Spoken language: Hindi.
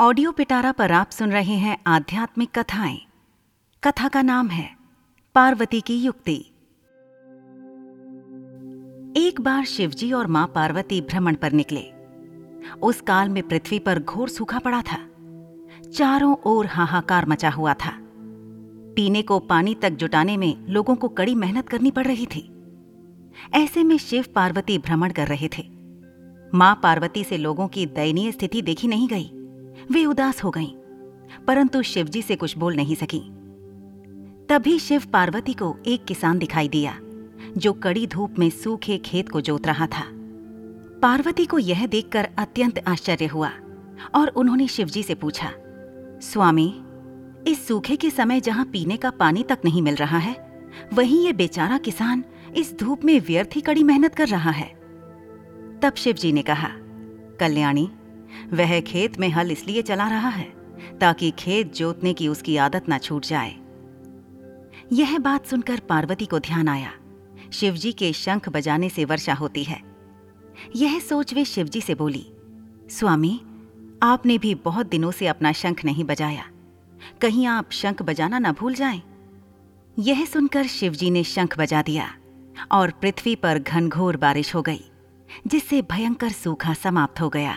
Audio Pitara पर आप सुन रहे हैं आध्यात्मिक कथाएँ। कथा का नाम है पार्वती की युक्ति। एक बार शिवजी और माँ पार्वती भ्रमण पर निकले। उस काल में पृथ्वी पर घोर सूखा पड़ा था। चारों ओर हाहाकार मचा हुआ था। पीने को पानी तक जुटाने में लोगों को कड़ी मेहनत करनी पड़ रही थी। ऐसे में शिव पार्वती भ्रमण कर रहे थे। माँ पार्वती से लोगों की दयनीय स्थिति देखी नहीं गई। वे उदास हो गईं, परंतु शिवजी से कुछ बोल नहीं सकी। तभी शिव पार्वती को एक किसान दिखाई दिया जो कड़ी धूप में सूखे खेत को जोत रहा था। पार्वती को यह देखकर अत्यंत आश्चर्य हुआ और उन्होंने शिवजी से पूछा स्वामी इस सूखे के समय जहाँ पीने का पानी तक नहीं मिल रहा है वहीं ये बेचारा किसान इस धूप में व्यर्थ ही कड़ी मेहनत कर रहा है? तब शिवजी ने कहा कल्याणी वह खेत में हल इसलिए चला रहा है ताकि खेत जोतने की उसकी आदत ना छूट जाए। यह बात सुनकर पार्वती को ध्यान आया। शिवजी के शंख बजाने से वर्षा होती है। यह सोच वे शिवजी से बोली, स्वामी, आपने भी बहुत दिनों से अपना शंख नहीं बजाया। कहीं आप शंख बजाना ना भूल जाएँ। यह सुनकर शिवजी ने शंख बजा दिया और पृथ्वी पर घनघोर बारिश हो गई, जिससे भयंकर सूखा समाप्त हो गया।